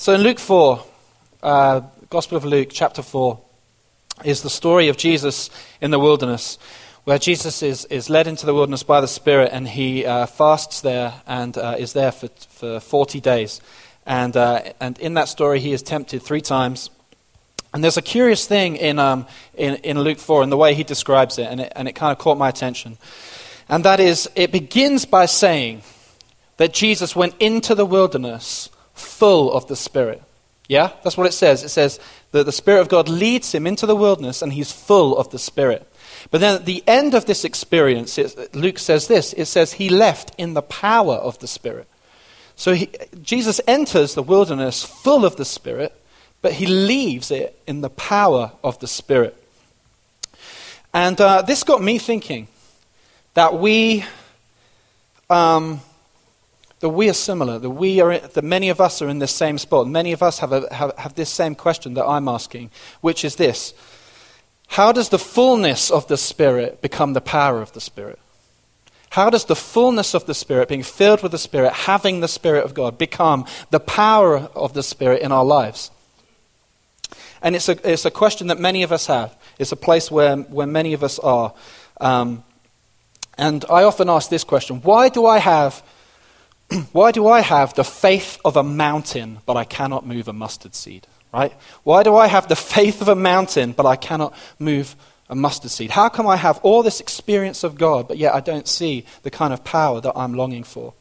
So in Luke 4, uh, Gospel of Luke, chapter 4, is the story of Jesus in the wilderness, where Jesus is, is led into the wilderness by the Spirit and he uh, fasts there and uh, is there for, for 40 days. And, uh, and in that story, he is tempted three times. And there's a curious thing in, um, in, in Luke 4 in the way he describes it, and it, and it kind of caught my attention. And that is, it begins by saying that Jesus went into the wilderness full of the Spirit. Yeah? That's what it says. It says that the Spirit of God leads him into the wilderness and he's full of the Spirit. But then at the end of this experience, it, Luke says this it says he left in the power of the Spirit. So he, Jesus enters the wilderness full of the Spirit, but he leaves it in the power of the Spirit. And uh, this got me thinking that we, um, that we are similar, that, we are, that many of us are in this same spot. Many of us have, a, have, have this same question that I'm asking, which is this How does the fullness of the Spirit become the power of the Spirit? How does the fullness of the Spirit, being filled with the Spirit, having the Spirit of God, become the power of the Spirit in our lives? And it's a, it's a question that many of us have. It's a place where, where many of us are. Um, and I often ask this question why do I have. Why do I have the faith of a mountain, but I cannot move a mustard seed? Right? Why do I have the faith of a mountain, but I cannot move a mustard seed? How come I have all this experience of God, but yet I don't see the kind of power that I'm longing for?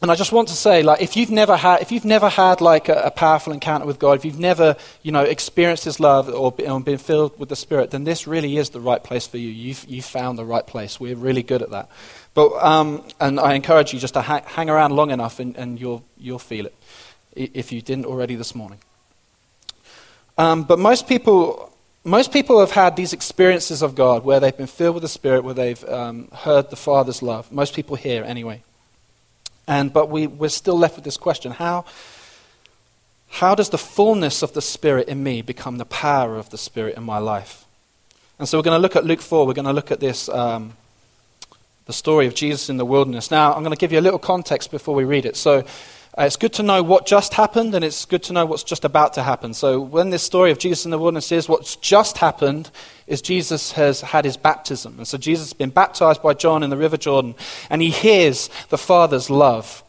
And I just want to say, like, if you've never had, if you've never had like a, a powerful encounter with God, if you've never, you know, experienced His love or been, filled with the Spirit, then this really is the right place for you. You've, you've found the right place. We're really good at that. But, um, and I encourage you just to ha- hang around long enough, and, and you'll, you'll feel it, if you didn't already this morning. Um, but most people, most people have had these experiences of God where they've been filled with the Spirit, where they've um, heard the Father's love. Most people here, anyway. And, but we, we're still left with this question how, how does the fullness of the Spirit in me become the power of the Spirit in my life? And so we're going to look at Luke 4. We're going to look at this, um, the story of Jesus in the wilderness. Now, I'm going to give you a little context before we read it. So uh, it's good to know what just happened, and it's good to know what's just about to happen. So, when this story of Jesus in the wilderness is, what's just happened is Jesus has had his baptism. And so, Jesus has been baptized by John in the River Jordan, and he hears the Father's love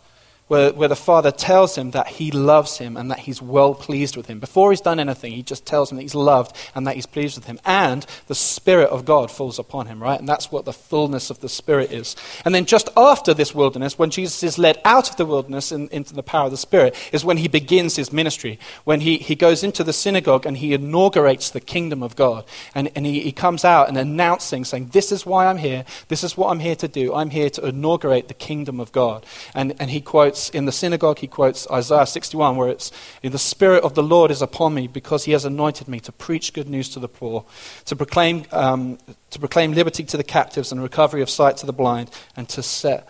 where, where the father tells him that he loves him and that he's well pleased with him. Before he's done anything, he just tells him that he's loved and that he's pleased with him. And the Spirit of God falls upon him, right? And that's what the fullness of the Spirit is. And then just after this wilderness, when Jesus is led out of the wilderness in, into the power of the Spirit, is when he begins his ministry. When he, he goes into the synagogue and he inaugurates the kingdom of God. And, and he, he comes out and announcing, saying, This is why I'm here. This is what I'm here to do. I'm here to inaugurate the kingdom of God. And, and he quotes quotes in the synagogue, he quotes Isaiah 61, where it's, The Spirit of the Lord is upon me because he has anointed me to preach good news to the poor, to proclaim, um, to proclaim liberty to the captives and recovery of sight to the blind, and to set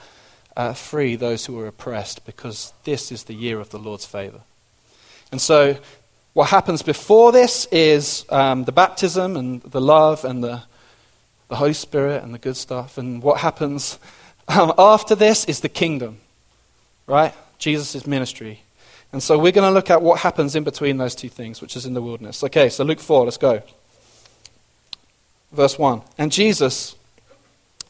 uh, free those who are oppressed, because this is the year of the Lord's favor. And so, what happens before this is um, the baptism and the love and the, the Holy Spirit and the good stuff. And what happens um, after this is the kingdom right? Jesus' ministry. And so we're going to look at what happens in between those two things, which is in the wilderness. Okay, so Luke 4, let's go. Verse 1. And Jesus,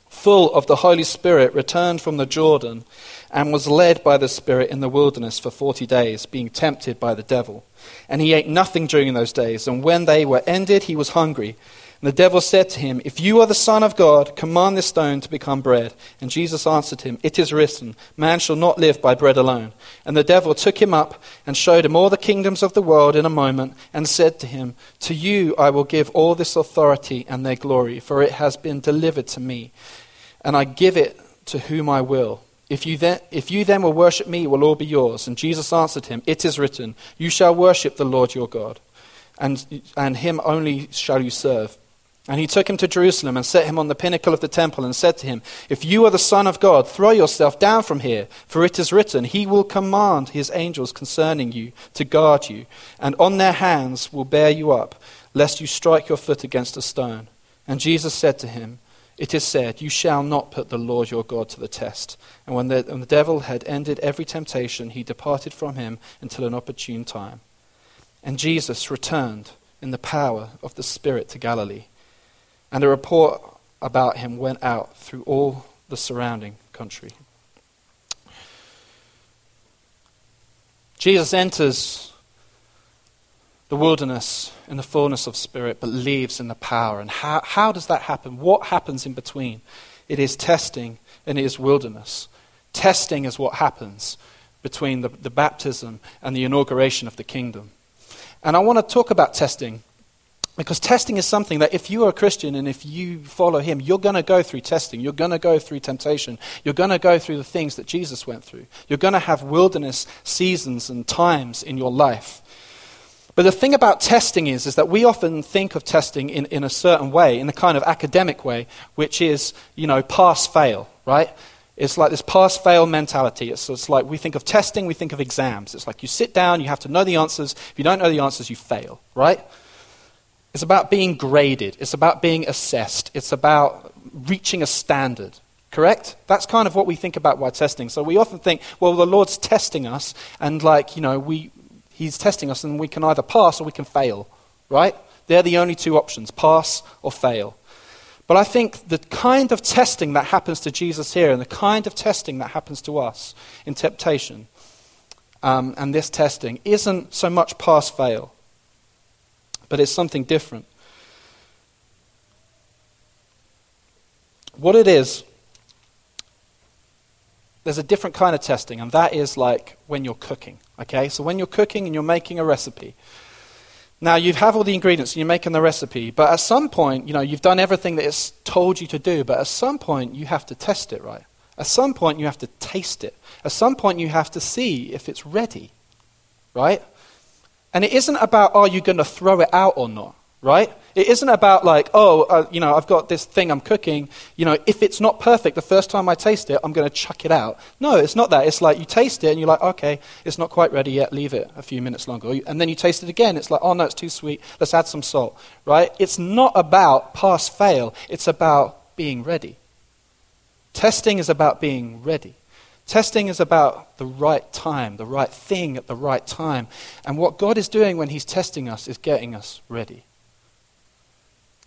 full of the Holy Spirit, returned from the Jordan and was led by the Spirit in the wilderness for 40 days, being tempted by the devil. And he ate nothing during those days, and when they were ended, he was hungry. And the devil said to him, If you are the Son of God, command this stone to become bread. And Jesus answered him, It is written, Man shall not live by bread alone. And the devil took him up and showed him all the kingdoms of the world in a moment, and said to him, To you I will give all this authority and their glory, for it has been delivered to me, and I give it to whom I will. If you, then, if you then will worship me, it will all be yours. And Jesus answered him, It is written, You shall worship the Lord your God, and, and him only shall you serve. And he took him to Jerusalem and set him on the pinnacle of the temple and said to him, If you are the Son of God, throw yourself down from here, for it is written, He will command His angels concerning you to guard you, and on their hands will bear you up, lest you strike your foot against a stone. And Jesus said to him, it is said, You shall not put the Lord your God to the test. And when the, when the devil had ended every temptation, he departed from him until an opportune time. And Jesus returned in the power of the Spirit to Galilee. And the report about him went out through all the surrounding country. Jesus enters the wilderness in the fullness of spirit, but leaves in the power. And how, how does that happen? What happens in between? It is testing and it is wilderness. Testing is what happens between the, the baptism and the inauguration of the kingdom. And I want to talk about testing because testing is something that if you are a Christian and if you follow him, you're going to go through testing. You're going to go through temptation. You're going to go through the things that Jesus went through. You're going to have wilderness seasons and times in your life. But the thing about testing is, is that we often think of testing in, in a certain way, in a kind of academic way, which is, you know, pass fail, right? It's like this pass fail mentality. It's, it's like we think of testing, we think of exams. It's like you sit down, you have to know the answers. If you don't know the answers, you fail, right? It's about being graded, it's about being assessed, it's about reaching a standard. Correct? That's kind of what we think about while testing. So we often think, well, the Lord's testing us, and like, you know, we, He's testing us, and we can either pass or we can fail, right? They're the only two options pass or fail. But I think the kind of testing that happens to Jesus here and the kind of testing that happens to us in temptation um, and this testing isn't so much pass fail, but it's something different. What it is there's a different kind of testing, and that is like when you're cooking. Okay? So when you're cooking and you're making a recipe, now you have all the ingredients and you're making the recipe, but at some point, you know, you've done everything that it's told you to do, but at some point you have to test it, right? At some point you have to taste it. At some point you have to see if it's ready, right? And it isn't about are you going to throw it out or not right? It isn't about like, oh, uh, you know, I've got this thing I'm cooking. You know, if it's not perfect the first time I taste it, I'm going to chuck it out. No, it's not that. It's like you taste it and you're like, okay, it's not quite ready yet. Leave it a few minutes longer. And then you taste it again. It's like, oh no, it's too sweet. Let's add some salt, right? It's not about pass fail. It's about being ready. Testing is about being ready. Testing is about the right time, the right thing at the right time. And what God is doing when He's testing us is getting us ready.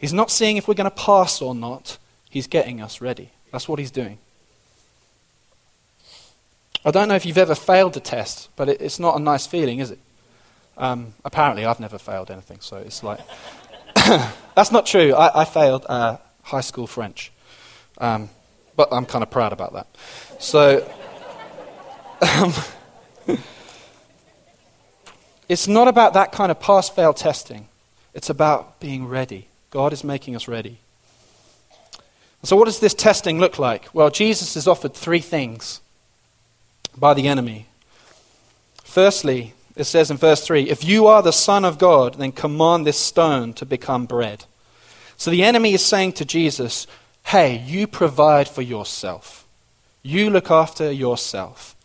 He's not seeing if we're going to pass or not, he's getting us ready. That's what he's doing. I don't know if you've ever failed a test, but it, it's not a nice feeling, is it? Um, apparently, I've never failed anything, so it's like. That's not true. I, I failed uh, high school French. Um, but I'm kind of proud about that. So. Um, it's not about that kind of pass fail testing, it's about being ready. God is making us ready. So, what does this testing look like? Well, Jesus is offered three things by the enemy. Firstly, it says in verse 3 If you are the Son of God, then command this stone to become bread. So the enemy is saying to Jesus, Hey, you provide for yourself. You look after yourself.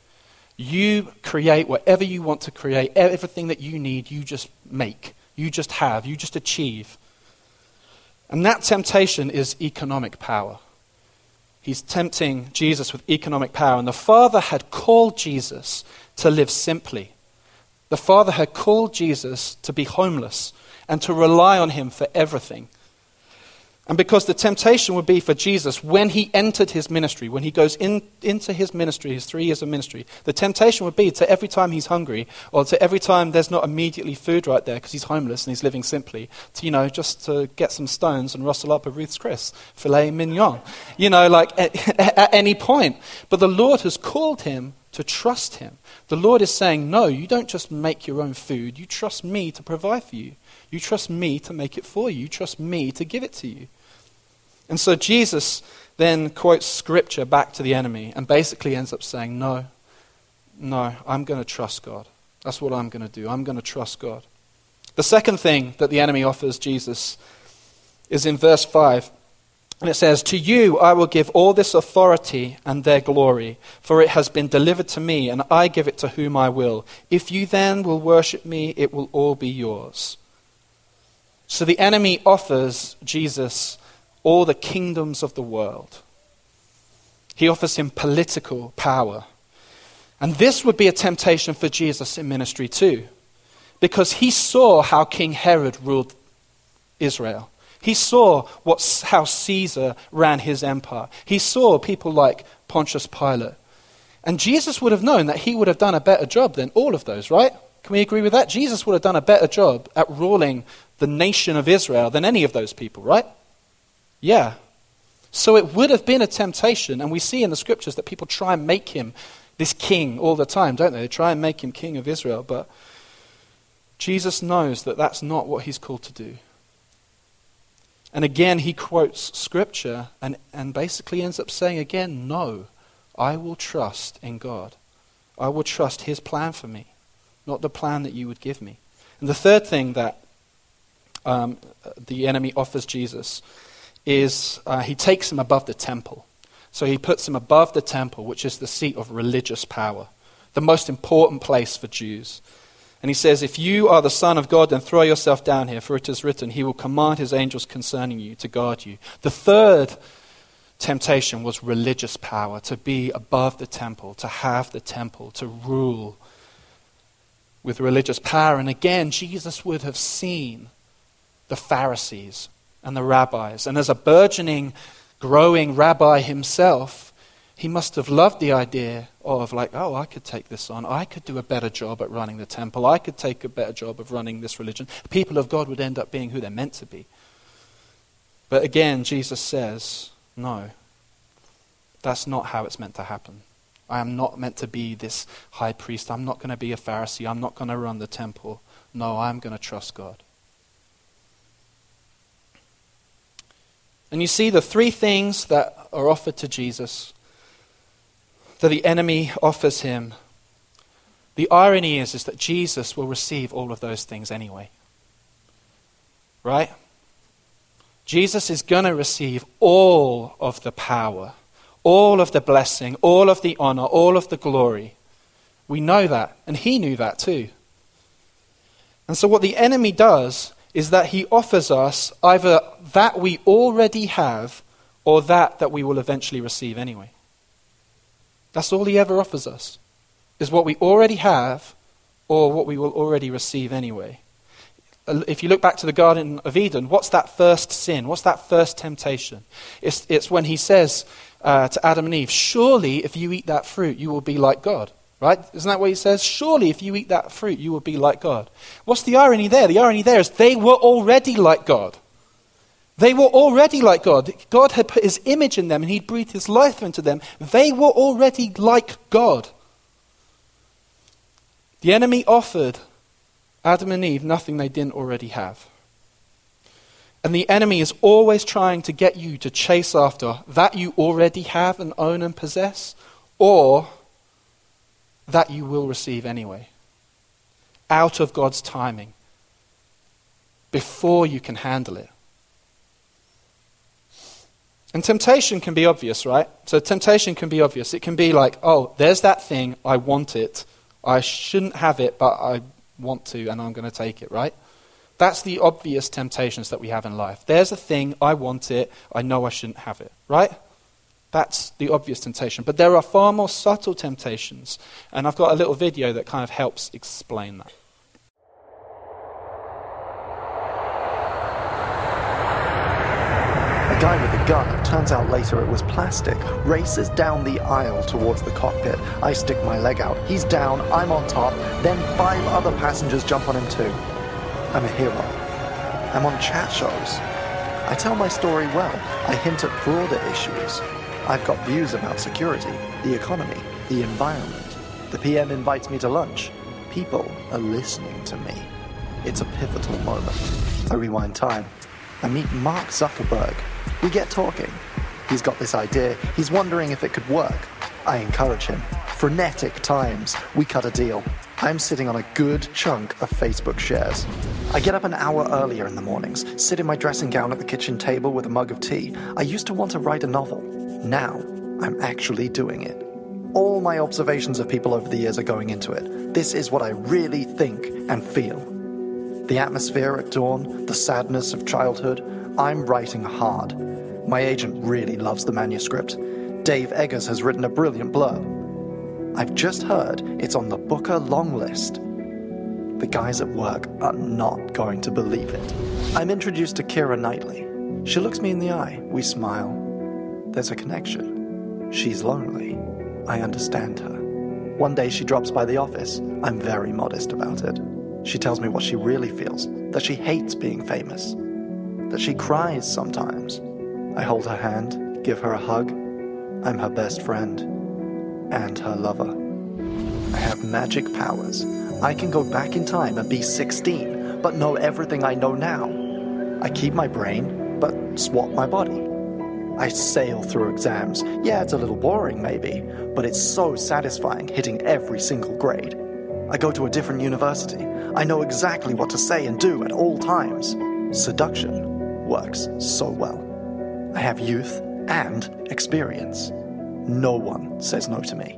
You create whatever you want to create. Everything that you need, you just make. You just have. You just achieve. And that temptation is economic power. He's tempting Jesus with economic power. And the Father had called Jesus to live simply. The Father had called Jesus to be homeless and to rely on Him for everything. And because the temptation would be for Jesus when he entered his ministry, when he goes in, into his ministry, his three years of ministry, the temptation would be to every time he's hungry or to every time there's not immediately food right there because he's homeless and he's living simply, to, you know, just to get some stones and rustle up a Ruth's Chris, filet mignon, you know, like at, at any point. But the Lord has called him to trust him. The Lord is saying, no, you don't just make your own food, you trust me to provide for you. You trust me to make it for you. You trust me to give it to you. And so Jesus then quotes scripture back to the enemy and basically ends up saying, No, no, I'm going to trust God. That's what I'm going to do. I'm going to trust God. The second thing that the enemy offers Jesus is in verse 5. And it says, To you I will give all this authority and their glory, for it has been delivered to me, and I give it to whom I will. If you then will worship me, it will all be yours. So the enemy offers Jesus all the kingdoms of the world. He offers him political power. And this would be a temptation for Jesus in ministry too, because he saw how King Herod ruled Israel. He saw what, how Caesar ran his empire. He saw people like Pontius Pilate. And Jesus would have known that he would have done a better job than all of those, right? Can we agree with that? Jesus would have done a better job at ruling the nation of Israel than any of those people, right? Yeah. So it would have been a temptation, and we see in the scriptures that people try and make him this king all the time, don't they? They try and make him king of Israel, but Jesus knows that that's not what he's called to do. And again, he quotes scripture and, and basically ends up saying again, No, I will trust in God. I will trust his plan for me not the plan that you would give me. And the third thing that um, the enemy offers Jesus is uh, he takes him above the temple. So he puts him above the temple, which is the seat of religious power, the most important place for Jews. And he says, If you are the Son of God, then throw yourself down here, for it is written, He will command His angels concerning you to guard you. The third temptation was religious power, to be above the temple, to have the temple, to rule with religious power. And again, Jesus would have seen the Pharisees and the rabbis. And as a burgeoning, growing rabbi himself, he must have loved the idea of, like, oh, I could take this on. I could do a better job at running the temple. I could take a better job of running this religion. The people of God would end up being who they're meant to be. But again, Jesus says, no, that's not how it's meant to happen. I am not meant to be this high priest. I'm not going to be a Pharisee. I'm not going to run the temple. No, I'm going to trust God. And you see the three things that are offered to Jesus that the enemy offers him. The irony is, is that Jesus will receive all of those things anyway. Right? Jesus is going to receive all of the power all of the blessing, all of the honor, all of the glory. We know that, and he knew that too. And so, what the enemy does is that he offers us either that we already have or that that we will eventually receive anyway. That's all he ever offers us, is what we already have or what we will already receive anyway. If you look back to the Garden of Eden, what's that first sin? What's that first temptation? It's, it's when he says, uh, to Adam and Eve, Surely if you eat that fruit, you will be like God. Right? Isn't that what he says? Surely if you eat that fruit, you will be like God. What's the irony there? The irony there is they were already like God. They were already like God. God had put his image in them and he'd breathed his life into them. They were already like God. The enemy offered Adam and Eve nothing they didn't already have. And the enemy is always trying to get you to chase after that you already have and own and possess, or that you will receive anyway, out of God's timing, before you can handle it. And temptation can be obvious, right? So temptation can be obvious. It can be like, oh, there's that thing, I want it. I shouldn't have it, but I want to, and I'm going to take it, right? That's the obvious temptations that we have in life. There's a thing, I want it, I know I shouldn't have it, right? That's the obvious temptation. But there are far more subtle temptations, and I've got a little video that kind of helps explain that. A guy with a gun, turns out later it was plastic, races down the aisle towards the cockpit. I stick my leg out. He's down, I'm on top, then five other passengers jump on him too. I'm a hero. I'm on chat shows. I tell my story well. I hint at broader issues. I've got views about security, the economy, the environment. The PM invites me to lunch. People are listening to me. It's a pivotal moment. I rewind time. I meet Mark Zuckerberg. We get talking. He's got this idea. He's wondering if it could work. I encourage him. Frenetic times. We cut a deal. I'm sitting on a good chunk of Facebook shares. I get up an hour earlier in the mornings, sit in my dressing gown at the kitchen table with a mug of tea. I used to want to write a novel. Now, I'm actually doing it. All my observations of people over the years are going into it. This is what I really think and feel. The atmosphere at dawn, the sadness of childhood, I'm writing hard. My agent really loves the manuscript. Dave Eggers has written a brilliant blurb. I've just heard it's on the Booker long list. The guys at work are not going to believe it. I'm introduced to Keira Knightley. She looks me in the eye. We smile. There's a connection. She's lonely. I understand her. One day she drops by the office. I'm very modest about it. She tells me what she really feels that she hates being famous, that she cries sometimes. I hold her hand, give her a hug. I'm her best friend and her lover. I have magic powers. I can go back in time and be 16, but know everything I know now. I keep my brain, but swap my body. I sail through exams. Yeah, it's a little boring, maybe, but it's so satisfying hitting every single grade. I go to a different university. I know exactly what to say and do at all times. Seduction works so well. I have youth and experience. No one says no to me.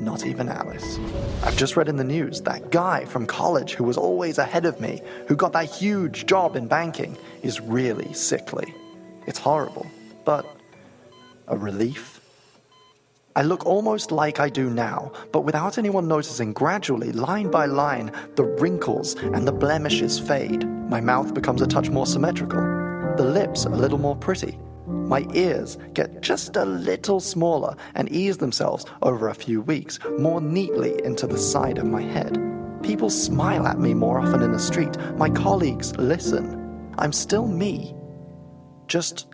Not even Alice. I've just read in the news that guy from college who was always ahead of me, who got that huge job in banking, is really sickly. It's horrible, but a relief. I look almost like I do now, but without anyone noticing, gradually, line by line, the wrinkles and the blemishes fade. My mouth becomes a touch more symmetrical, the lips a little more pretty. My ears get just a little smaller and ease themselves over a few weeks more neatly into the side of my head. People smile at me more often in the street. My colleagues listen. I'm still me, just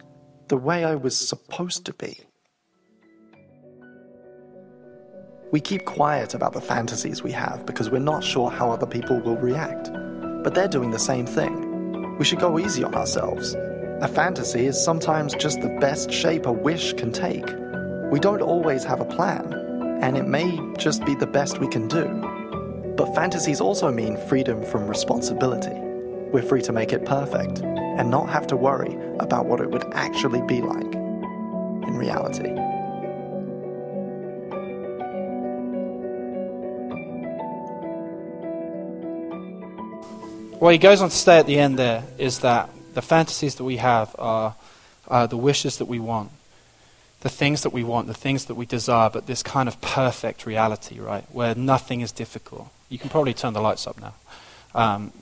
the way I was supposed to be. We keep quiet about the fantasies we have because we're not sure how other people will react. But they're doing the same thing. We should go easy on ourselves. A fantasy is sometimes just the best shape a wish can take. We don't always have a plan, and it may just be the best we can do. But fantasies also mean freedom from responsibility. We're free to make it perfect and not have to worry about what it would actually be like in reality. What he goes on to say at the end there is that the fantasies that we have are, the wishes that we want, the things that we want, the things that we desire, but this kind of perfect reality, right, where nothing is difficult. You can probably turn the lights up now. Um,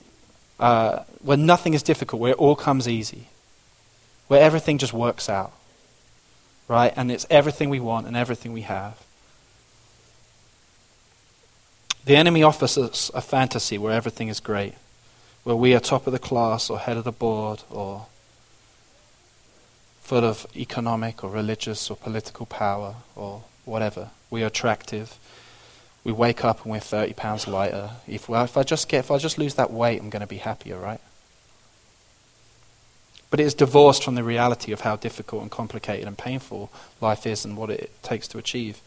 uh, where nothing is difficult, where it all comes easy, where everything just works out, right? And it's everything we want and everything we have. The enemy offers us a fantasy where everything is great where we are top of the class or head of the board or full of economic or religious or political power or whatever. We are attractive. We wake up and we're 30 pounds lighter. If, well, if I just get, if I just lose that weight, I'm going to be happier, right? But it is divorced from the reality of how difficult and complicated and painful life is and what it takes to achieve.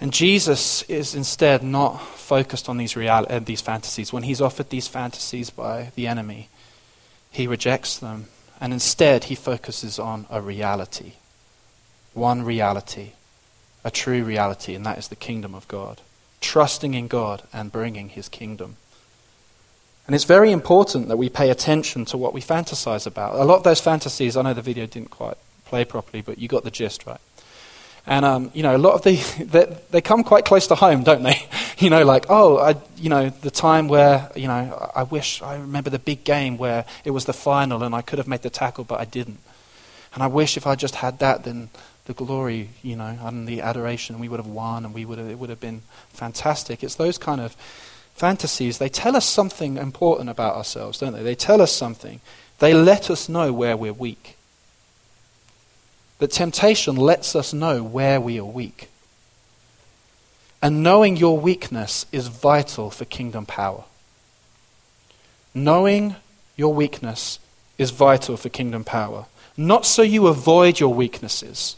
And Jesus is instead not focused on these, uh, these fantasies. When he's offered these fantasies by the enemy, he rejects them. And instead, he focuses on a reality. One reality. A true reality, and that is the kingdom of God. Trusting in God and bringing his kingdom. And it's very important that we pay attention to what we fantasize about. A lot of those fantasies, I know the video didn't quite play properly, but you got the gist, right? And, um, you know, a lot of the, they, they come quite close to home, don't they? you know, like, oh, I, you know, the time where, you know, I wish, I remember the big game where it was the final and I could have made the tackle, but I didn't. And I wish if I just had that, then the glory, you know, and the adoration, we would have won and we would have, it would have been fantastic. It's those kind of fantasies. They tell us something important about ourselves, don't they? They tell us something. They let us know where we're weak. That temptation lets us know where we are weak. And knowing your weakness is vital for kingdom power. Knowing your weakness is vital for kingdom power. Not so you avoid your weaknesses,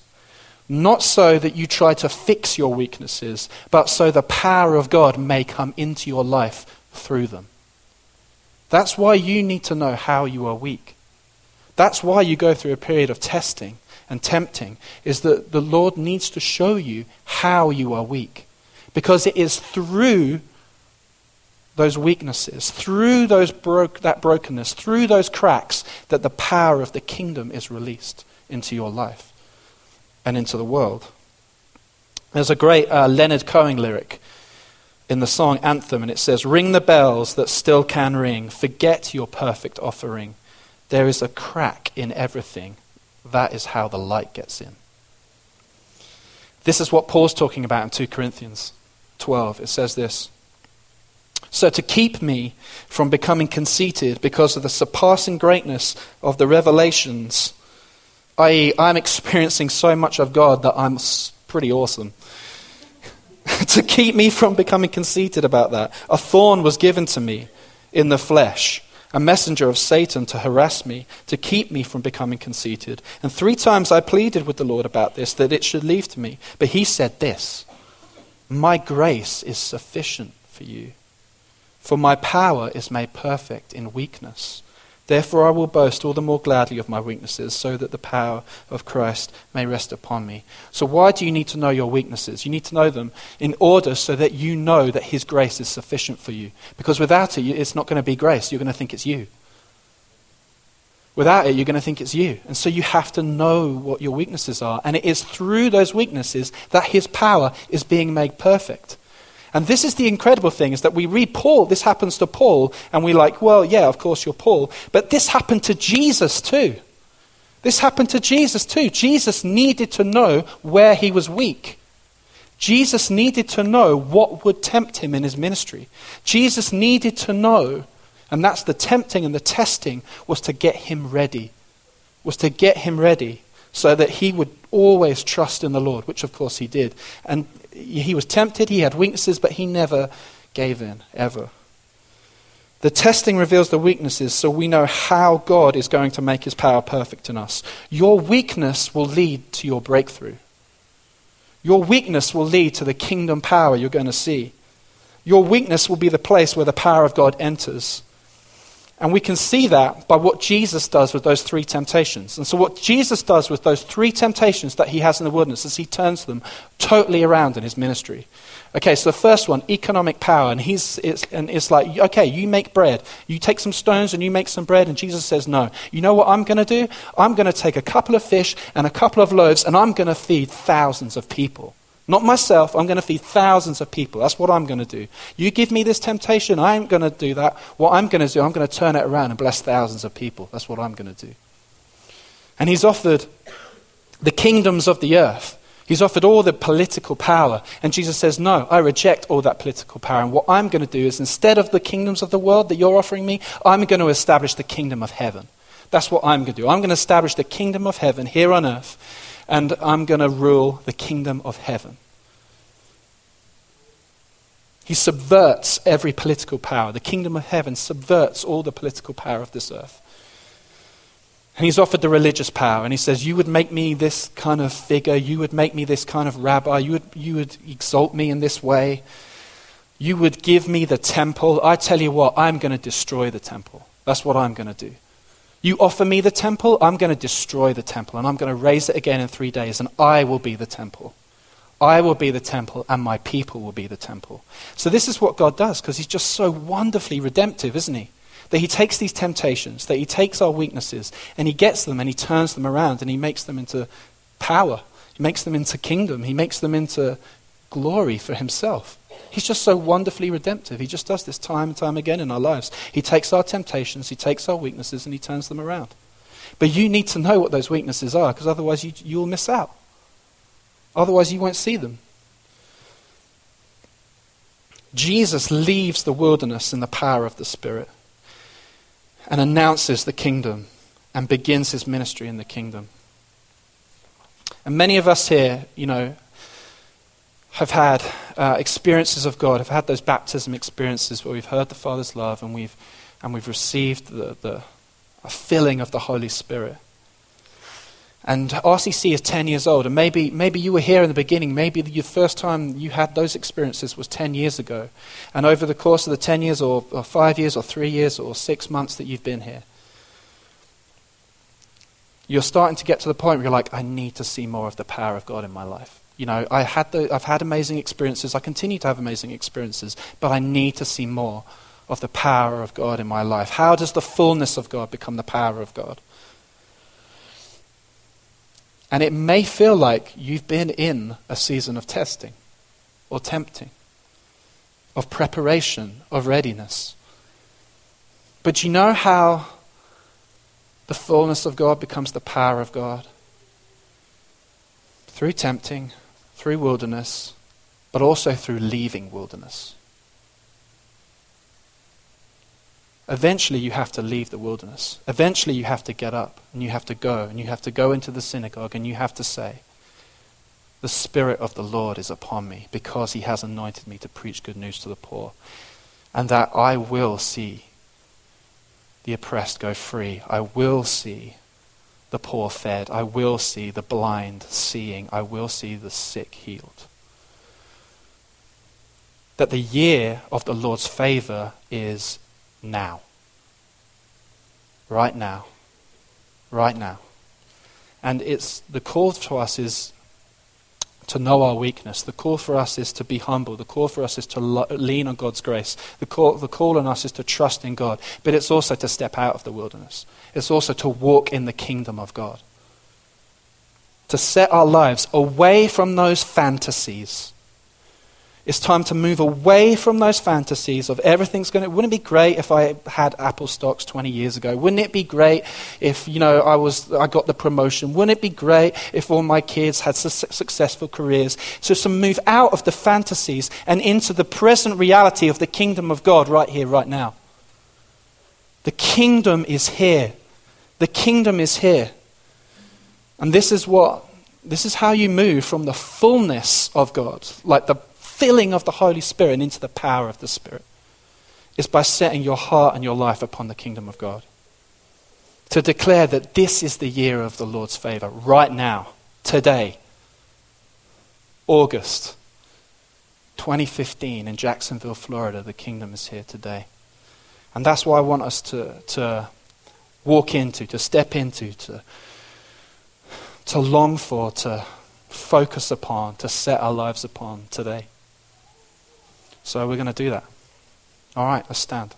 not so that you try to fix your weaknesses, but so the power of God may come into your life through them. That's why you need to know how you are weak. That's why you go through a period of testing and tempting is that the Lord needs to show you how you are weak. Because it is through those weaknesses, through those broke, that brokenness, through those cracks, that the power of the kingdom is released into your life and into the world. There's a great uh, Leonard Cohen lyric in the song Anthem, and it says, Ring the bells that still can ring, forget your perfect offering. There is a crack in everything. That is how the light gets in. This is what Paul's talking about in 2 Corinthians 12. It says this So, to keep me from becoming conceited because of the surpassing greatness of the revelations, i.e., I'm experiencing so much of God that I'm pretty awesome. to keep me from becoming conceited about that, a thorn was given to me in the flesh, a messenger of Satan to harass me, to keep me from becoming conceited. And three times I pleaded with the Lord about this, that it should leave to me. But he said this My grace is sufficient for you, for my power is made perfect in weakness. Therefore, I will boast all the more gladly of my weaknesses, so that the power of Christ may rest upon me. So, why do you need to know your weaknesses? You need to know them in order so that you know that His grace is sufficient for you. Because without it, it's not going to be grace. You're going to think it's you. Without it, you're going to think it's you. And so, you have to know what your weaknesses are. And it is through those weaknesses that His power is being made perfect. And this is the incredible thing is that we read Paul, this happens to Paul, and we're like, well, yeah, of course you're Paul. But this happened to Jesus too. This happened to Jesus too. Jesus needed to know where he was weak. Jesus needed to know what would tempt him in his ministry. Jesus needed to know, and that's the tempting and the testing, was to get him ready. Was to get him ready so that he would always trust in the Lord, which of course he did. And he was tempted, he had weaknesses, but he never gave in, ever. The testing reveals the weaknesses so we know how God is going to make his power perfect in us. Your weakness will lead to your breakthrough. Your weakness will lead to the kingdom power you're going to see. Your weakness will be the place where the power of God enters. And we can see that by what Jesus does with those three temptations. And so, what Jesus does with those three temptations that he has in the wilderness is he turns them totally around in his ministry. Okay, so the first one, economic power. And, he's, it's, and it's like, okay, you make bread. You take some stones and you make some bread. And Jesus says, no. You know what I'm going to do? I'm going to take a couple of fish and a couple of loaves and I'm going to feed thousands of people. Not myself. I'm going to feed thousands of people. That's what I'm going to do. You give me this temptation, I ain't going to do that. What I'm going to do, I'm going to turn it around and bless thousands of people. That's what I'm going to do. And he's offered the kingdoms of the earth. He's offered all the political power. And Jesus says, No, I reject all that political power. And what I'm going to do is instead of the kingdoms of the world that you're offering me, I'm going to establish the kingdom of heaven. That's what I'm going to do. I'm going to establish the kingdom of heaven here on earth and I'm going to rule the kingdom of heaven. He subverts every political power. The kingdom of heaven subverts all the political power of this earth. And he's offered the religious power, and he says, You would make me this kind of figure, you would make me this kind of rabbi, you would, you would exalt me in this way, you would give me the temple. I tell you what, I'm going to destroy the temple. That's what I'm going to do. You offer me the temple, I'm going to destroy the temple, and I'm going to raise it again in three days, and I will be the temple. I will be the temple, and my people will be the temple. So, this is what God does, because He's just so wonderfully redemptive, isn't He? That He takes these temptations, that He takes our weaknesses, and He gets them and He turns them around, and He makes them into power. He makes them into kingdom. He makes them into glory for Himself. He's just so wonderfully redemptive. He just does this time and time again in our lives. He takes our temptations, He takes our weaknesses, and He turns them around. But you need to know what those weaknesses are, because otherwise you, you'll miss out. Otherwise, you won't see them. Jesus leaves the wilderness in the power of the Spirit and announces the kingdom and begins his ministry in the kingdom. And many of us here, you know, have had uh, experiences of God, have had those baptism experiences where we've heard the Father's love and we've, and we've received the, the filling of the Holy Spirit. And RCC is 10 years old, and maybe, maybe you were here in the beginning. Maybe the first time you had those experiences was 10 years ago. And over the course of the 10 years, or, or five years, or three years, or six months that you've been here, you're starting to get to the point where you're like, I need to see more of the power of God in my life. You know, I had the, I've had amazing experiences. I continue to have amazing experiences, but I need to see more of the power of God in my life. How does the fullness of God become the power of God? And it may feel like you've been in a season of testing or tempting, of preparation, of readiness. But you know how the fullness of God becomes the power of God? Through tempting, through wilderness, but also through leaving wilderness. Eventually, you have to leave the wilderness. Eventually, you have to get up and you have to go and you have to go into the synagogue and you have to say, The Spirit of the Lord is upon me because he has anointed me to preach good news to the poor, and that I will see the oppressed go free. I will see the poor fed. I will see the blind seeing. I will see the sick healed. That the year of the Lord's favor is now. Right now. Right now. And it's the call to us is to know our weakness. The call for us is to be humble. The call for us is to lo- lean on God's grace. The call, the call on us is to trust in God. But it's also to step out of the wilderness. It's also to walk in the kingdom of God. To set our lives away from those fantasies it's time to move away from those fantasies of everything's going to. Wouldn't it be great if I had Apple stocks 20 years ago? Wouldn't it be great if you know I was I got the promotion? Wouldn't it be great if all my kids had su- successful careers? So to move out of the fantasies and into the present reality of the kingdom of God right here, right now. The kingdom is here. The kingdom is here. And this is what this is how you move from the fullness of God, like the filling of the Holy Spirit into the power of the Spirit is by setting your heart and your life upon the kingdom of God. To declare that this is the year of the Lord's favor, right now, today, August 2015 in Jacksonville, Florida. The kingdom is here today. And that's why I want us to, to walk into, to step into, to, to long for, to focus upon, to set our lives upon today. So we're going to do that. All right, let's stand.